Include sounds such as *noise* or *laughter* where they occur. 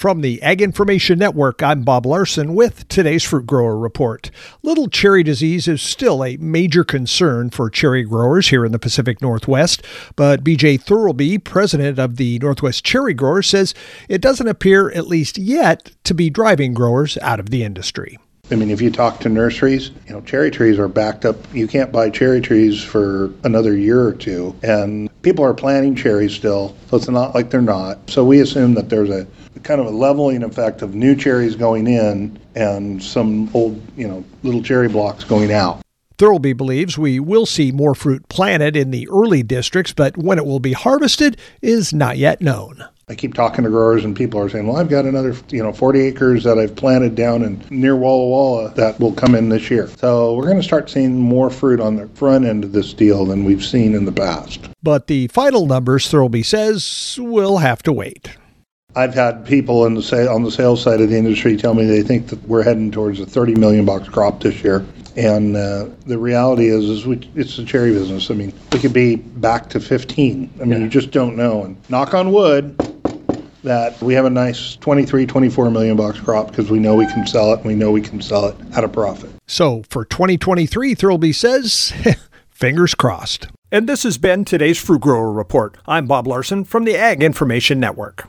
From the Ag Information Network, I'm Bob Larson with today's Fruit Grower Report. Little cherry disease is still a major concern for cherry growers here in the Pacific Northwest, but BJ Thurlby, president of the Northwest Cherry Growers, says it doesn't appear, at least yet, to be driving growers out of the industry. I mean, if you talk to nurseries, you know, cherry trees are backed up. You can't buy cherry trees for another year or two. And people are planting cherries still, so it's not like they're not. So we assume that there's a kind of a leveling effect of new cherries going in and some old, you know, little cherry blocks going out. Thurlby believes we will see more fruit planted in the early districts, but when it will be harvested is not yet known. I keep talking to growers, and people are saying, "Well, I've got another, you know, 40 acres that I've planted down in near Walla Walla that will come in this year." So we're going to start seeing more fruit on the front end of this deal than we've seen in the past. But the final numbers, Thurlby says, will have to wait. I've had people in the sa- on the sales side of the industry tell me they think that we're heading towards a 30 million box crop this year. And uh, the reality is, is we, it's the cherry business. I mean, we could be back to 15. I mean, you just don't know. And knock on wood, that we have a nice 23, 24 million box crop because we know we can sell it and we know we can sell it at a profit. So for 2023, Thurlby says, *laughs* fingers crossed. And this has been today's Fruit Grower Report. I'm Bob Larson from the Ag Information Network.